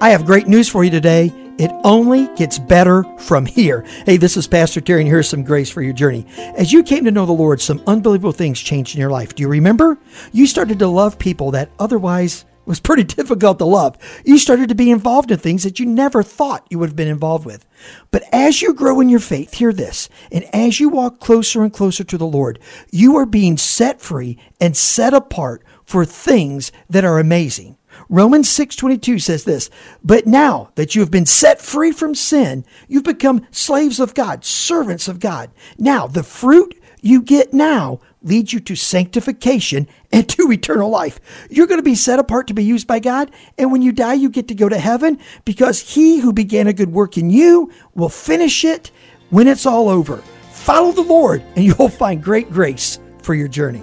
I have great news for you today. It only gets better from here. Hey, this is Pastor Terry, and here's some grace for your journey. As you came to know the Lord, some unbelievable things changed in your life. Do you remember? You started to love people that otherwise was pretty difficult to love. You started to be involved in things that you never thought you would have been involved with. But as you grow in your faith, hear this, and as you walk closer and closer to the Lord, you are being set free and set apart for things that are amazing. Romans 6:22 says this, "But now that you have been set free from sin, you've become slaves of God, servants of God. Now, the fruit you get now leads you to sanctification and to eternal life. You're going to be set apart to be used by God, and when you die, you get to go to heaven because he who began a good work in you will finish it when it's all over. Follow the Lord, and you'll find great grace for your journey."